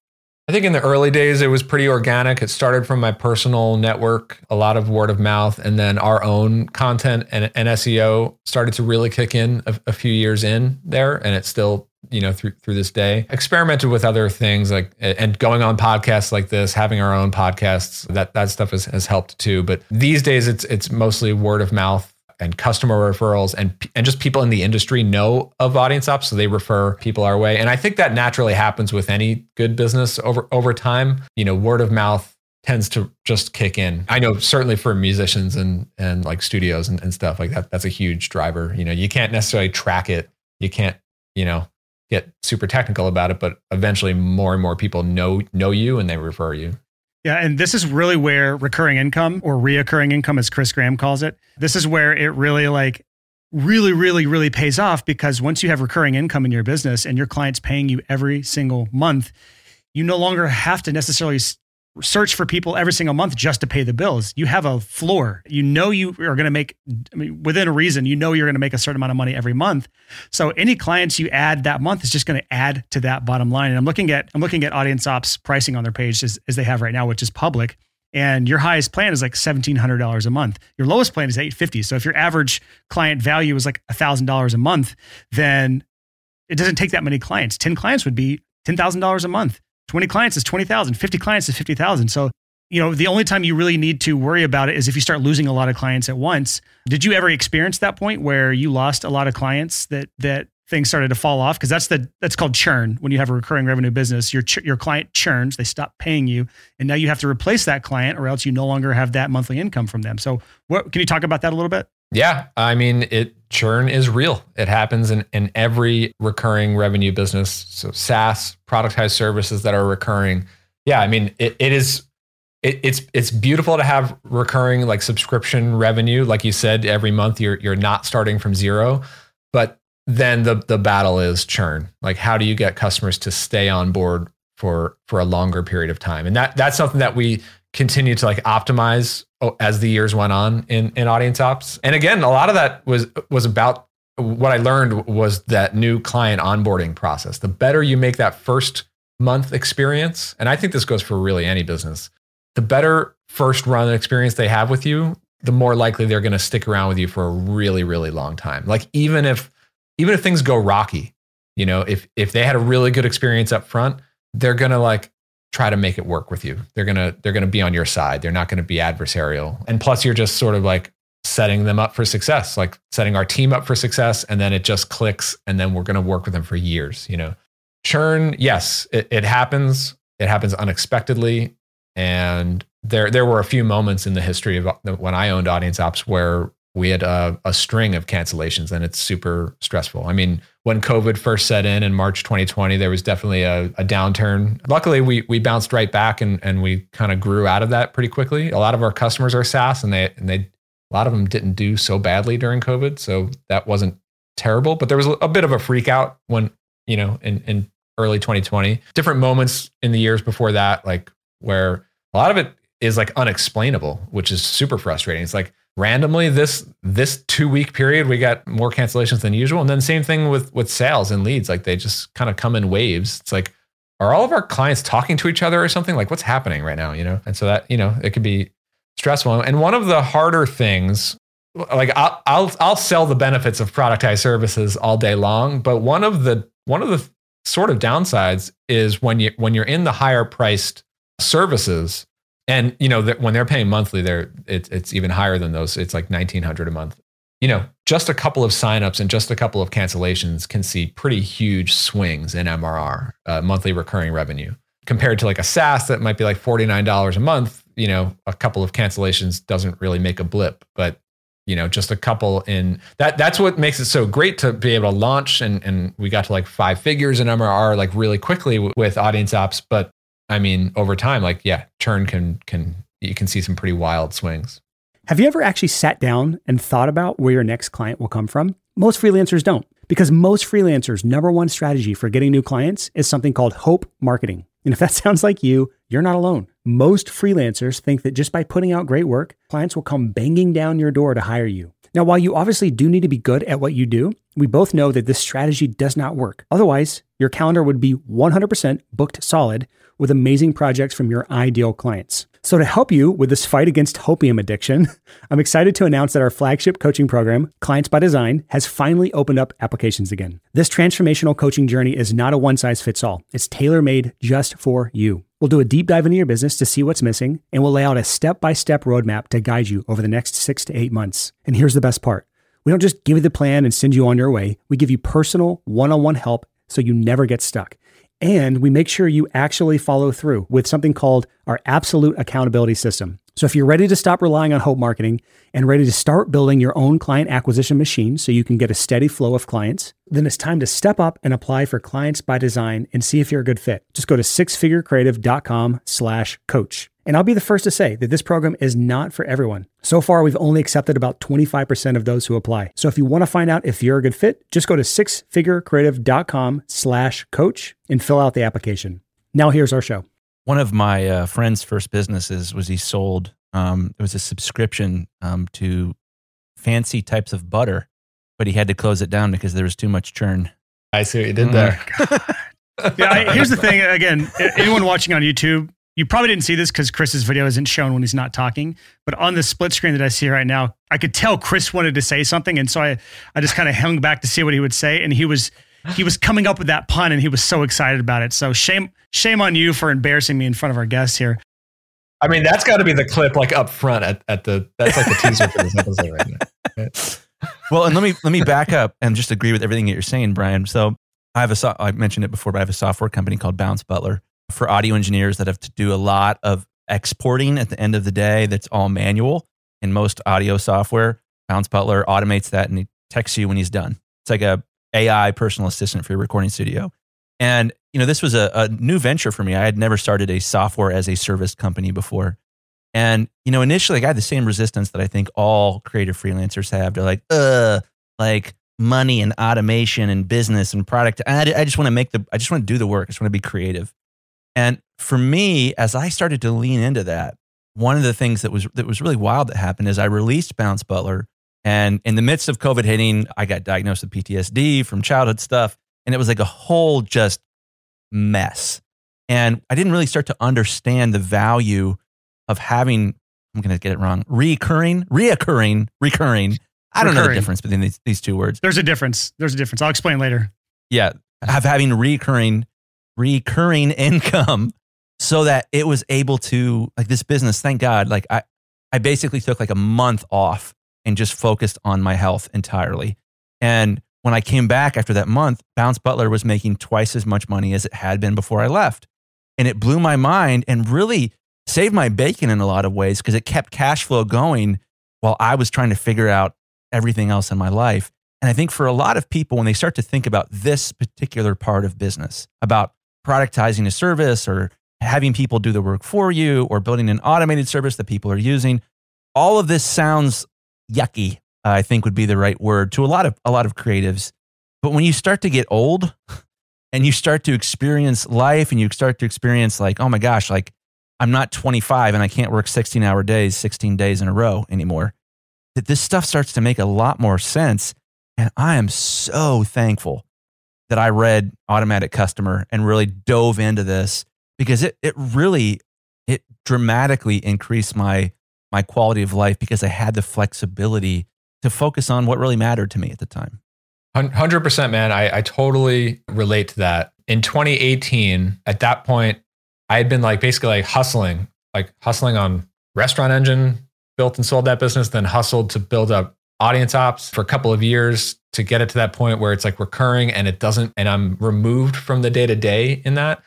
I think in the early days it was pretty organic. It started from my personal network, a lot of word of mouth, and then our own content and, and SEO started to really kick in a, a few years in there, and it still you know through through this day experimented with other things like and going on podcasts like this having our own podcasts that that stuff has, has helped too but these days it's it's mostly word of mouth and customer referrals and and just people in the industry know of audience ops so they refer people our way and i think that naturally happens with any good business over over time you know word of mouth tends to just kick in. I know certainly for musicians and and like studios and, and stuff like that, that's a huge driver. You know, you can't necessarily track it. You can't, you know, get super technical about it, but eventually more and more people know know you and they refer you. Yeah, and this is really where recurring income or reoccurring income, as Chris Graham calls it, this is where it really like really, really, really pays off because once you have recurring income in your business and your client's paying you every single month, you no longer have to necessarily search for people every single month just to pay the bills. You have a floor. You know you are going to make I mean, within a reason. You know you're going to make a certain amount of money every month. So any clients you add that month is just going to add to that bottom line. And I'm looking at I'm looking at Audience Ops pricing on their page as, as they have right now, which is public. And your highest plan is like seventeen hundred dollars a month. Your lowest plan is eight fifty. So if your average client value is like thousand dollars a month, then it doesn't take that many clients. Ten clients would be ten thousand dollars a month. 20 clients is 20,000, 50 clients is 50,000. So, you know, the only time you really need to worry about it is if you start losing a lot of clients at once. Did you ever experience that point where you lost a lot of clients that that things started to fall off? Because that's the that's called churn. When you have a recurring revenue business your ch- your client churns they stop paying you and now you have to replace that client or else you no longer have that monthly income from them. So what can you talk about that a little bit yeah i mean it churn is real. It happens in, in every recurring revenue business. So saas productized services that are recurring. Yeah i mean it, it is it, it's it's beautiful to have recurring like subscription revenue. Like you said every month you're you're not starting from zero. But then the the battle is churn. Like how do you get customers to stay on board for for a longer period of time. And that that's something that we continue to like optimize Oh, as the years went on in in audience ops. And again, a lot of that was was about what I learned was that new client onboarding process. The better you make that first month experience, and I think this goes for really any business, the better first run experience they have with you, the more likely they're going to stick around with you for a really really long time. Like even if even if things go rocky, you know, if if they had a really good experience up front, they're going to like try to make it work with you. They're going to they're going to be on your side. They're not going to be adversarial. And plus you're just sort of like setting them up for success, like setting our team up for success and then it just clicks and then we're going to work with them for years, you know. Churn, yes, it, it happens. It happens unexpectedly and there there were a few moments in the history of when I owned Audience Ops where we had a, a, string of cancellations and it's super stressful. I mean, when COVID first set in in March 2020, there was definitely a, a downturn. Luckily, we we bounced right back and and we kind of grew out of that pretty quickly. A lot of our customers are SaaS and they and they a lot of them didn't do so badly during COVID, so that wasn't terrible. But there was a bit of a freak out when you know in in early 2020. Different moments in the years before that, like where a lot of it is like unexplainable, which is super frustrating. It's like randomly this this two week period we got more cancellations than usual. And then same thing with with sales and leads. Like they just kind of come in waves. It's like are all of our clients talking to each other or something? Like what's happening right now you know? And so that you know it could be stressful. And one of the harder things like I'll, I'll i'll sell the benefits of productized services all day long but one of the one of the sort of downsides is when you when you're in the higher priced services and you know that when they're paying monthly they're it, it's even higher than those. It's like 1900 a month. You know just a couple of signups and just a couple of cancellations can see pretty huge swings in mrr uh, monthly recurring revenue. Compared to like a saas that might be like $49 a month you know a couple of cancellations doesn't really make a blip. But you know just a couple in that that's what makes it so great to be able to launch. And and we got to like five figures in mrr like really quickly with audience ops. But I mean, over time, like yeah, churn can can you can see some pretty wild swings. Have you ever actually sat down and thought about where your next client will come from? Most freelancers don't, because most freelancers' number one strategy for getting new clients is something called hope marketing. And if that (laughs) sounds like you, you're not alone. Most freelancers think that just by putting out great work, clients will come banging down your door to hire you. Now, while you obviously do need to be good at what you do, we both know that this strategy does not work. Otherwise, your calendar would be 100% booked solid with amazing projects from your ideal clients. So, to help you with this fight against hopium addiction, (laughs) I'm excited to announce that our flagship coaching program, Clients by Design, has finally opened up applications again. This transformational coaching journey is not a one size fits all, it's tailor made just for you. We'll do a deep dive into your business to see what's missing, and we'll lay out a step by step roadmap to guide you over the next six to eight months. And here's the best part we don't just give you the plan and send you on your way, we give you personal one on one help so you never get stuck. And we make sure you actually follow through with something called our absolute accountability system. So if you're ready to stop relying on hope marketing and ready to start building your own client acquisition machine so you can get a steady flow of clients, then it's time to step up and apply for clients by design and see if you're a good fit. Just go to sixfigurecreative.com slash coach. And I'll be the first to say that this program is not for everyone. So far, we've only accepted about 25% of those who apply. So if you want to find out if you're a good fit, just go to sixfigurecreative.com slash coach and fill out the application. Now here's our show. One of my uh, friend's first businesses was he sold, um, it was a subscription um, to fancy types of butter, but he had to close it down because there was too much churn. I see what you did there. (laughs) yeah, I, here's the thing. Again, anyone watching on YouTube, you probably didn't see this because Chris's video isn't shown when he's not talking. But on the split screen that I see right now, I could tell Chris wanted to say something, and so I, I just kind of hung back to see what he would say, and he was he was coming up with that pun, and he was so excited about it. So shame shame on you for embarrassing me in front of our guests here. I mean, that's got to be the clip like up front at, at the that's like the teaser for this episode right now. (laughs) well, and let me let me back up and just agree with everything that you're saying, Brian. So I have a so- I mentioned it before, but I have a software company called Bounce Butler for audio engineers that have to do a lot of exporting at the end of the day that's all manual in most audio software. Bounce Butler automates that and he texts you when he's done. It's like a AI personal assistant for your recording studio. And you know, this was a, a new venture for me. I had never started a software as a service company before. And, you know, initially I had the same resistance that I think all creative freelancers have. They're like, uh, like money and automation and business and product. I, I just want to make the, I just want to do the work. I just want to be creative. And for me, as I started to lean into that, one of the things that was that was really wild that happened is I released Bounce Butler, and in the midst of COVID hitting, I got diagnosed with PTSD from childhood stuff, and it was like a whole just mess. And I didn't really start to understand the value of having. I'm going to get it wrong. Recurring, reoccurring, recurring. I don't know the difference between these, these two words. There's a difference. There's a difference. I'll explain later. Yeah, have having recurring, recurring (laughs) income, so that it was able to like this business. Thank God, like I, I basically took like a month off and just focused on my health entirely. And when I came back after that month, Bounce Butler was making twice as much money as it had been before I left. And it blew my mind and really saved my bacon in a lot of ways because it kept cash flow going while I was trying to figure out everything else in my life. And I think for a lot of people, when they start to think about this particular part of business, about productizing a service or having people do the work for you or building an automated service that people are using, all of this sounds yucky, I think would be the right word to a lot of a lot of creatives. But when you start to get old (laughs) and you start to experience life and you start to experience like, oh my gosh, like I'm not 25 and I can't work 16 hour days, 16 days in a row anymore. That this stuff starts to make a lot more sense. And I am so thankful that I read Automatic Customer and really dove into this because it it really it dramatically increased my my quality of life because I had the flexibility to focus on what really mattered to me at the time. Hundred percent, man. I, I totally relate to that. In 2018, at that point, I had been like basically like hustling, like hustling on Restaurant Engine, built and sold that business, then hustled to build up audience ops for a couple of years to get it to that point where it's like recurring and it doesn't, and I'm removed from the day to day in that.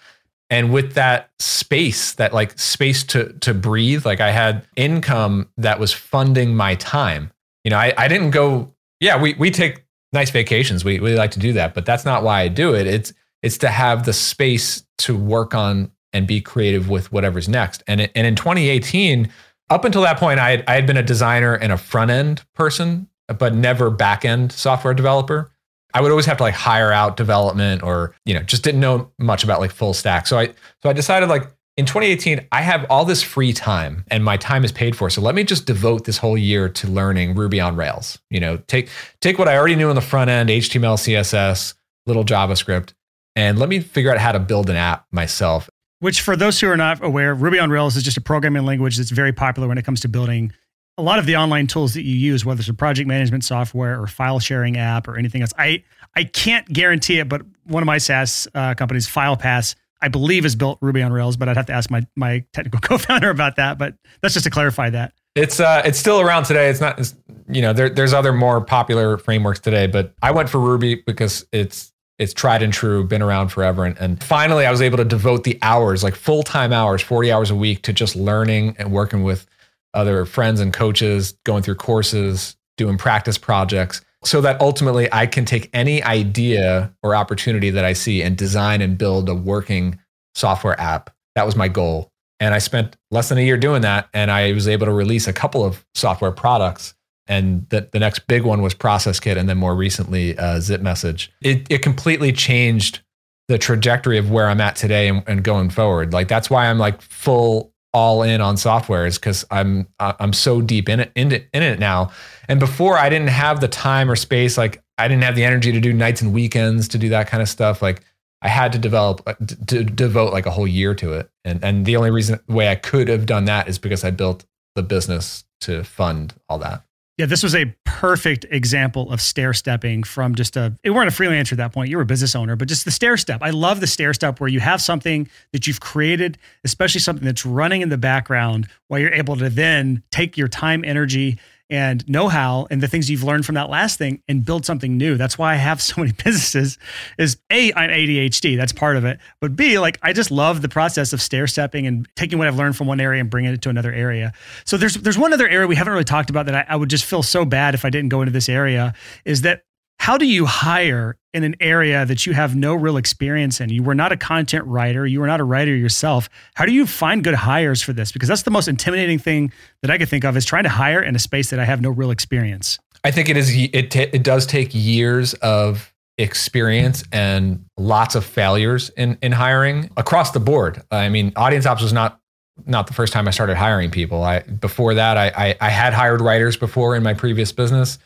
And with that space, that like space to to breathe, like I had income that was funding my time. You know, I, I didn't go, yeah, we we take nice vacations. We we like to do that, but that's not why I do it. It's it's to have the space to work on and be creative with whatever's next. And and in 2018, up until that point, I had, I had been a designer and a front end person, but never back end software developer. I would always have to like hire out development or you know just didn't know much about like full stack. So I so I decided like in 2018 I have all this free time and my time is paid for. So let me just devote this whole year to learning Ruby on Rails. You know, take take what I already knew on the front end, HTML, CSS, little JavaScript, and let me figure out how to build an app myself. Which, for those who are not aware, Ruby on Rails is just a programming language that's very popular when it comes to building a lot of the online tools that you use, whether it's a project management software or file sharing app or anything else. I I can't guarantee it, but one of my SaaS uh, companies, FilePass, I believe is built Ruby on Rails, but I'd have to ask my my technical (laughs) co-founder about that. But that's just to clarify that. It's uh it's still around today. It's not it's, you know there there's other more popular frameworks today, but I went for Ruby because it's it's tried and true, been around forever. And, and finally, I was able to devote the hours, like full time hours, 40 hours a week, to just learning and working with other friends and coaches, going through courses, doing practice projects, so that ultimately I can take any idea or opportunity that I see and design and build a working software app. That was my goal. And I spent less than a year doing that. And I was able to release a couple of software products and the, the next big one was process kit and then more recently uh, zip message. It, it completely changed the trajectory of where i'm at today and, and going forward. Like that's why i'm like full all in on software is because i'm i'm so deep in it, in it in it now. And before i didn't have the time or space like i didn't have the energy to do nights and weekends to do that kind of stuff. Like i had to develop uh, to devote like a whole year to it. And and the only reason way i could have done that is because i built the business to fund all that Yeah, this was a perfect example of stair stepping from just a, you weren't a freelancer at that point, you were a business owner, but just the stair step. I love the stair step where you have something that you've created, especially something that's running in the background while you're able to then take your time, energy, and know how and the things you've learned from that last thing and build something new. That's why I have (laughs) so many businesses is A, I'm ADHD. That's part of it. But B, like I just love the process of stair stepping and taking what I've learned from one area and bringing it to another area. So there's there's one other area we haven't really talked about that I, I would just feel so bad if I didn't go into this area is that how do you hire in an area that you have no real experience in? You were not a content writer, you were not a writer yourself. How do you find good hires for this? Because that's the most intimidating thing that I could think of is trying to hire in a space that I have no real experience. I think it is. It ta it does take years of experience and lots of failures in in hiring across the board. I mean, audience ops was not not the first time I started hiring people. I before that I, I, I had hired writers before in my previous business.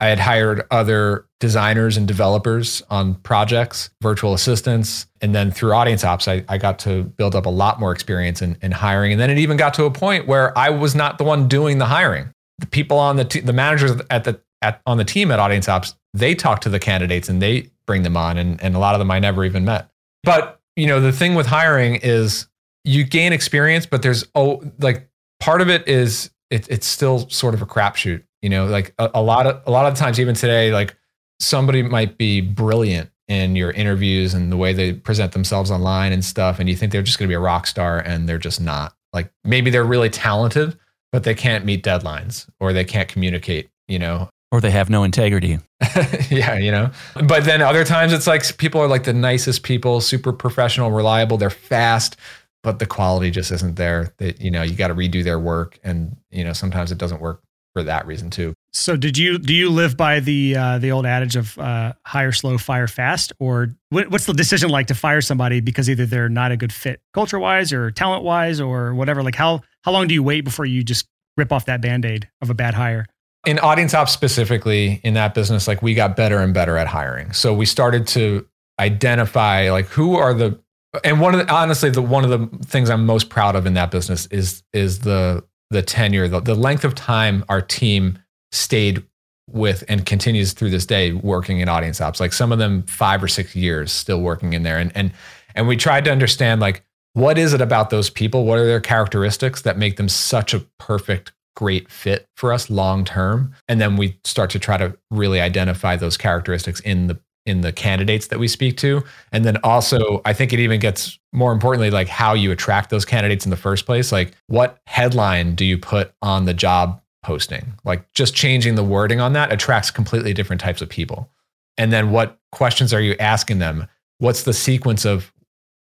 I had hired other designers and developers on projects, virtual assistants. And then through audience ops, I, I got to build up a lot more experience in, in hiring. And then it even got to a point where I was not the one doing the hiring. The people on the, t- the managers at the, at, on the team at audience ops, they talk to the candidates and they bring them on. And, and a lot of them I never even met. But, you know, the thing with hiring is you gain experience, but there's, oh, like part of it is it, it's still sort of a crapshoot you know, like a, a lot of a lot of times, even today, like somebody might be brilliant in your interviews and the way they present themselves online and stuff, and you think they're just going to be a rock star, and they're just not. Like maybe they're really talented, but they can't meet deadlines or they can't communicate. You know, or they have no integrity. (laughs) yeah, you know. But then other times it's like people are like the nicest people, super professional, reliable, they're fast, but the quality just isn't there. That you know, you got to redo their work and you know, sometimes it doesn't work for that reason too. So did you do you live by the uh, the old adage of uh, hire slow, fire fast, or what's the decision like to fire somebody because either they're not a good fit culture wise or talent wise or whatever? Like how how long do you wait before you just rip off that band aid of a bad hire? In audience ops specifically in that business, like we got better and better at hiring. So we started to identify like who are the and one of the honestly the one of the things I'm most proud of in that business is is the the tenure, the, the length of time our team stayed with and continues through this day working in audience ops. Like some of them five or six years still working in there. And and and we tried to understand like what is it about those people? What are their characteristics that make them such a perfect, great fit for us long term? And then we start to try to really identify those characteristics in the in the candidates that we speak to. And then also, I think it even gets more importantly, like how you attract those candidates in the first place. Like, what headline do you put on the job posting? Like, just changing the wording on that attracts completely different types of people. And then, what questions are you asking them? What's the sequence of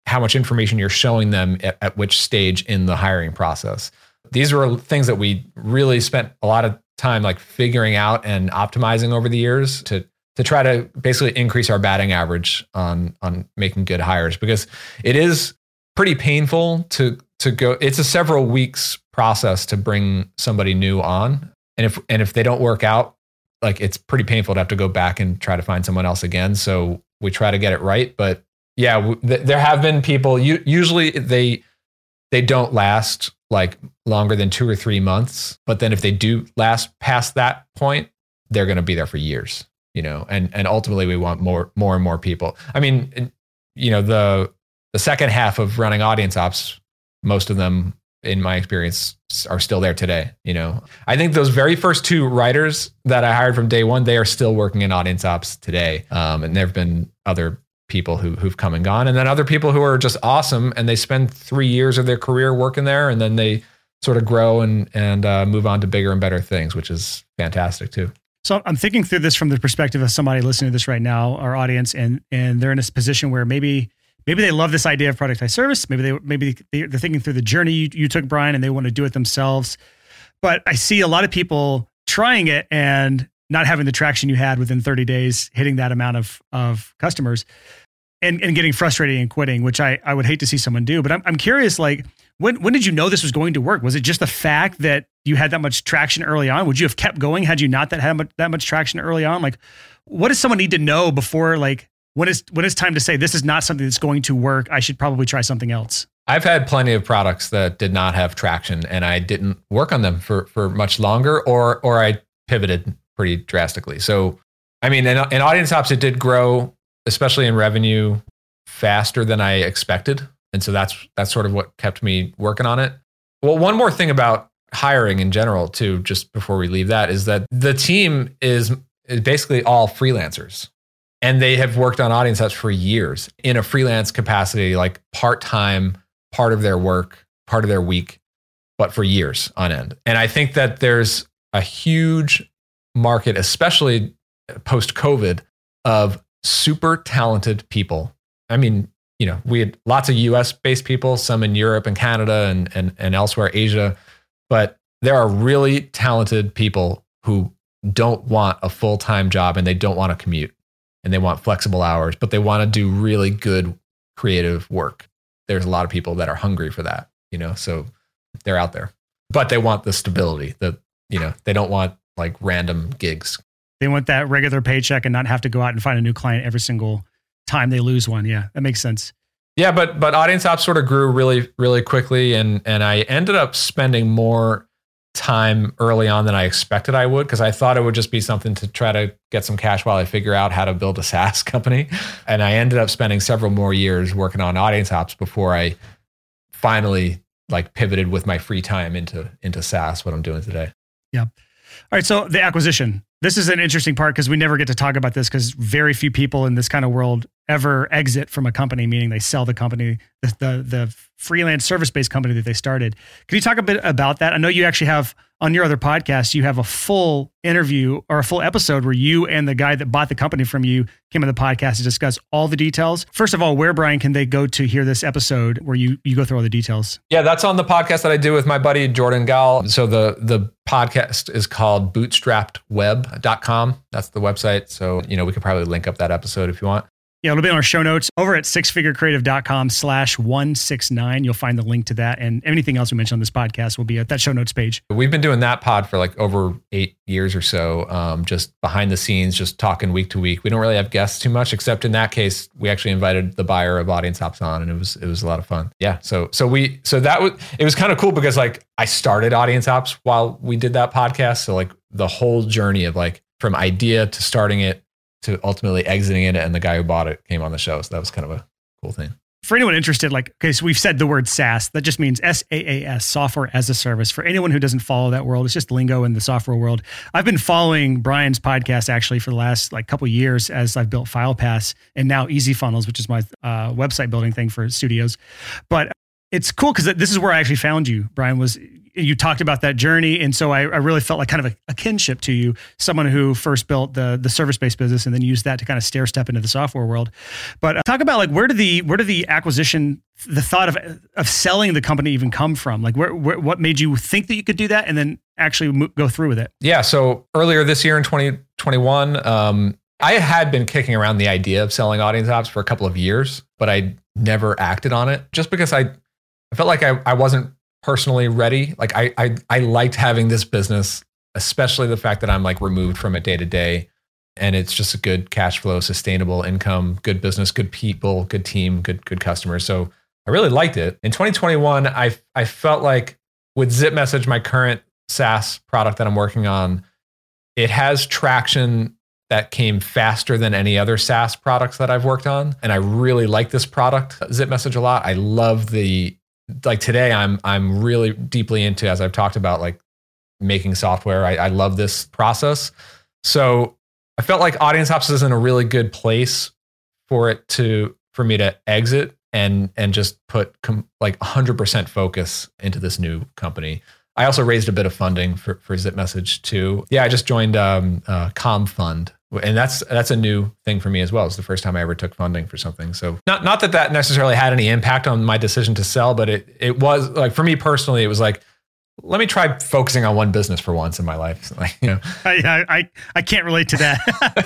how much information you're showing them at, at which stage in the hiring process? These were things that we really spent a lot of time like figuring out and optimizing over the years to to try to basically increase our batting average on on making good hires because it is pretty painful to to go it's a several weeks process to bring somebody new on. And if and if they don't work out like it's pretty painful to have to go back and try to find someone else again. So we try to get it right. But yeah th- there have been people you, usually they they don't last like longer than 2 or 3 months. But then if they do last past that point they're going to be there for years you know, and and ultimately we want more more and more people. I mean, you know, the the second half of running audience ops, most of them in my experience are still there today you know i think those very first two writers that i hired from day one they are still working in audience ops today um, and there have been other people who, who've come and gone and then other people who are just awesome and they spend three years of their career working there and then they sort of grow and and uh, move on to bigger and better things which is fantastic too so I'm thinking through this from the perspective of somebody listening to this right now, our audience, and and they're in a position where maybe maybe they love this idea of productized service. Maybe they maybe they're thinking through the journey you, you took, Brian, and they want to do it themselves. But I see a lot of people trying it and not having the traction you had within 30 days, hitting that amount of of customers, and and getting frustrated and quitting, which I I would hate to see someone do. But I'm I'm curious, like when when did you know this was going to work? Was it just the fact that you had that much traction early on? Would you have kept going had you not that had that much traction early on? Like, what does someone need to know before like when is when is time to say this is not something that's going to work? I should probably try something else. I've had plenty of products that did not have traction, and I didn't work on them for for much longer, or or I pivoted pretty drastically. So, I mean, in audience ops, it did grow, especially in revenue, faster than I expected and so that's that's sort of what kept me working on it. Well, one more thing about hiring in general, too, just before we leave that, is that the team is, is basically all freelancers. And they have worked on audience ops for years in a freelance capacity, like part time, part of their work, part of their week, but for years on end. And I think that there's a huge market, especially post COVID, of super talented people. I mean, you know, we had lots of US based people, some in Europe and Canada and, and, and elsewhere, Asia. But there are really talented people who don't want a full time job and they don't want to commute. and they want flexible hours, but they want to do really good creative work. There's a lot of people that are hungry for that, you know, so they're out there. But they want the stability. The you know, they don't want like random gigs. They want that regular paycheck and not have to go out and find a new client every single time they lose one. Yeah, that makes sense. Yeah, but but audience ops sort of grew really really quickly, and and I ended up spending more time early on than I expected I would because I thought it would just be something to try to get some cash while I figure out how to build a (laughs) SaaS company, and I ended up spending several more years working on audience ops before I finally like pivoted with my free time into into SaaS, what I'm doing today. Yeah. All right. So the acquisition. This is an interesting part because we never get to talk about this because very few people in this kind of world ever exit from a company, meaning they sell the company, the the, the freelance service based company that they started. Can you talk a bit about that? I know you actually have on your other podcast, you have a full interview or a full episode where you and the guy that bought the company from you came on the podcast to discuss all the details. First of all, where Brian can they go to hear this episode where you you go through all the details? Yeah, that's on the podcast that I do with my buddy Jordan Gal. So the the podcast is called bootstrappedweb.com. That's the website. So, you know, we could probably link up that episode if you want. Yeah, it'll be in our show notes over at sixfigurecreative.com slash 169. You'll find the link to that. And anything else we mentioned on this podcast will be at that show notes page. We've been doing that pod for like over eight years or so, um, just behind the scenes, just talking week to week. We don't really have guests too much, except in that case, we actually invited the buyer of Audience Ops on and it was it was a lot of fun. Yeah. So so we so that was it was kind of cool because like I started Audience Ops while we did that podcast. So like the whole journey of like from idea to starting it to ultimately exiting it and the guy who bought it came on the show so that was kind of a cool thing. For anyone interested like okay so we've said the word saas. That just means s-a-a-s software as a service. For anyone who doesn't follow that world it's just lingo in the software world. I've been following brian's podcast actually for the last like couple years as i've built filepass and now easy funnels which is my uh, website building thing for studios. But it's cool because this is where i actually found you brian was you talked about that journey, and so I, I really felt like kind of a, a, kinship to you, someone who first built the the service based business and then used that to kind of stair step into the software world. But uh, talk about like where did the where did the acquisition, the thought of of selling the company even come from? Like where, where what made you think that you could do that, and then actually mo- go through with it? Yeah. So earlier this year in 2021, um, I had been kicking around the idea of selling audience ops for a couple of years, but I never acted on it just because I I felt like I, I wasn't personally ready. Like I, I, I liked having this business, especially the fact that I'm like removed from it day to day. And it's just a good cash flow, sustainable income, good business, good people, good team, good, good customers. So I really liked it. In 2021, I, I felt like with Zip Message, my current SaaS product that I'm working on, it has traction that came faster than any other SaaS products that I've worked on. And I really like this product, Zip Message, a lot. I love the like today I'm I'm really deeply into as I've talked about like making software. I, I love this process. So I felt like Audience Ops is in a really good place for it to for me to exit and and just put com, like 100% focus into this new company. I also raised a bit of funding for for Zip Message too. Yeah, I just joined um, uh, Calm Fund, and that's that's a new thing for me as well. It's the first time I ever took funding for something. So not not that that necessarily had any impact on my decision to sell, but it it was like for me personally, it was like let me try focusing on one business for once in my life. (laughs) Like, you know, I, I, I can't relate to that.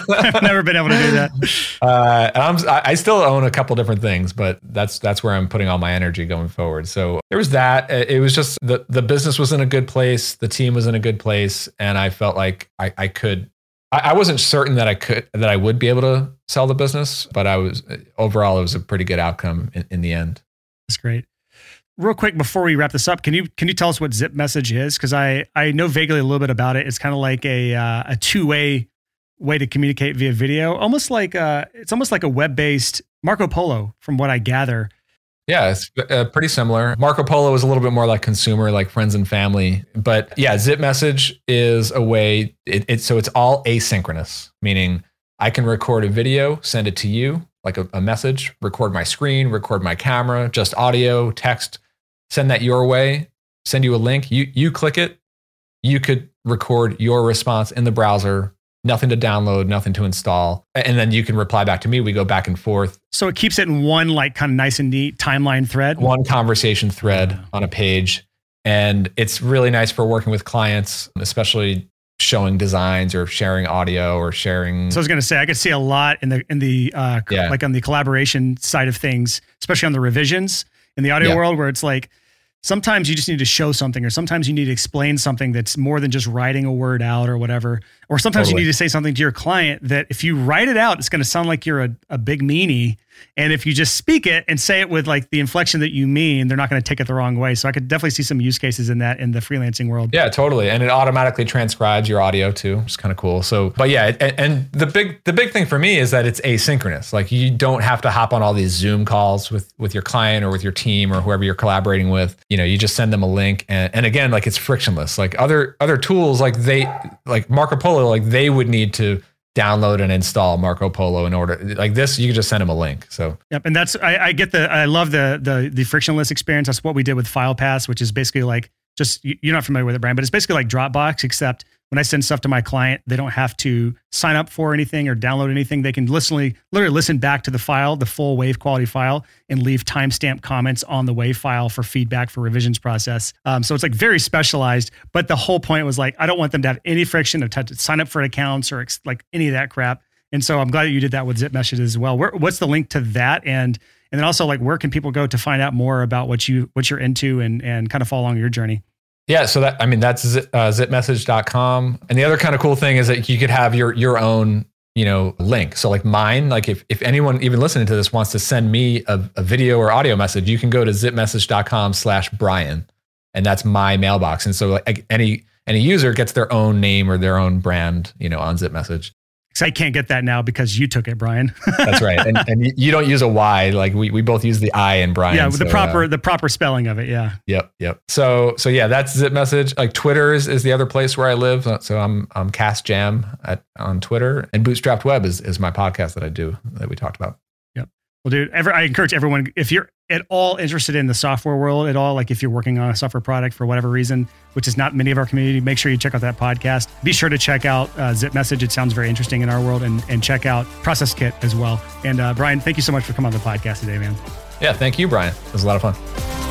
I've (laughs) never been able to do that. (laughs) Uh, I'm, I still own a couple different things, but that's, that's where I'm putting all my energy going forward. So there was that. It was just the, the business was in a good place. The team was in a good place. And I felt like I, I could, I, I wasn't certain that I could, that I would be able to sell the business, but I was overall, it was a pretty good outcome in, in the end. That's great real quick before we wrap this up, can you can you tell us what Zip Message is? Because I I know vaguely a little bit about it. It's kind of like a uh, a two way way to communicate via video, almost like uh, it's almost like a web based Marco Polo, from what I gather. Yeah, it's uh, pretty similar. Marco Polo is a little bit more like consumer, like friends and family. But yeah, Zip Message is a way. It, it so it's all asynchronous, meaning I can record a video, send it to you, like a, a, message, record my screen, record my camera, just audio, text, send that your way, send you a link. You you click it, you could record your response in the browser. Nothing to download, nothing to install, and then you can reply back to me. We go back and forth. So it keeps it in one like kind of nice and neat timeline thread, one conversation thread on a page, and it's really nice for working with clients, especially showing designs or sharing audio or sharing. So I was going to say I could see a lot in the in the uh, Yeah. like on the collaboration side of things, especially on the revisions in the audio Yeah. world, where it's like sometimes you just need to show something, or sometimes you need to explain something that's more than just writing a word out or whatever, or sometimes Totally. you need to say something to your client that if you write it out, it's going to sound like you're a, a big meanie. And if you just speak it and say it with like the inflection that you mean, they're not going to take it the wrong way. So I could definitely see some use cases in that in the freelancing world. Yeah, totally, and it automatically transcribes your audio too, which is kind of cool. So, but yeah, and, and the big the big thing for me is that it's asynchronous. Like you don't have to hop on all these Zoom calls with with your client or with your team or whoever you're collaborating with. You know, you just send them a link, and, and again, like it's frictionless. Like other other tools, like they like Marco Polo, like they would need to download and install Marco Polo in order. Like this, you can just send them a link. So Yep, and that's I, I get the I love the the the frictionless experience. That's what we did with FilePass, which is basically like just you- you're not familiar with it, Brian, but it's basically like Dropbox, except when I send stuff to my client, they don't have to sign up for anything or download anything. They can literally literally listen back to the file, the full wave quality file, and leave timestamp comments on the wave file for feedback for revisions process. Um, so it's like very specialized. But the whole point was like I don't want them to have any friction of to sign up for accounts or ex- like any of that crap. And so I'm glad that you did that with Zip Messages as well. Where, what's the link to that? And and then also like where can people go to find out more about what you what you're into and and kind of follow along your journey? Yeah, so that I mean that's zi- uh, zipmessage.com. And the other kind of cool thing is that you could have your your own, you know, link. So like mine, like if if anyone even listening to this wants to send me a, a video or audio message, you can go to zipmessage.com slash Brian. And that's my mailbox. And so like any any user gets their own name or their own brand, you know, on ZipMessage. Because I can't get that now because you took it, Brian. (laughs) That's right. And, and you- don't use a Y. Like we, we both use the I in Brian. yeah, with the so, proper uh, the proper spelling of it. Yeah. Yep, yep. So so yeah, that's Zip Message. Like Twitter is, is the other place where I live. So I'm I'm CasJam at on Twitter, and Bootstrapped Web is is my podcast that I do that we talked about. Well, dude, I encourage everyone if you're at all interested in the software world at all, like if you're working on a software product for whatever reason, which is not many of our community, make sure you check out that podcast. Be sure to check out uh, Zip Message. It sounds very interesting in our world, and and check out Process Kit as well. And uh, Brian, thank you so much for coming on the podcast today, man. Yeah, thank you, Brian. It was a lot of fun.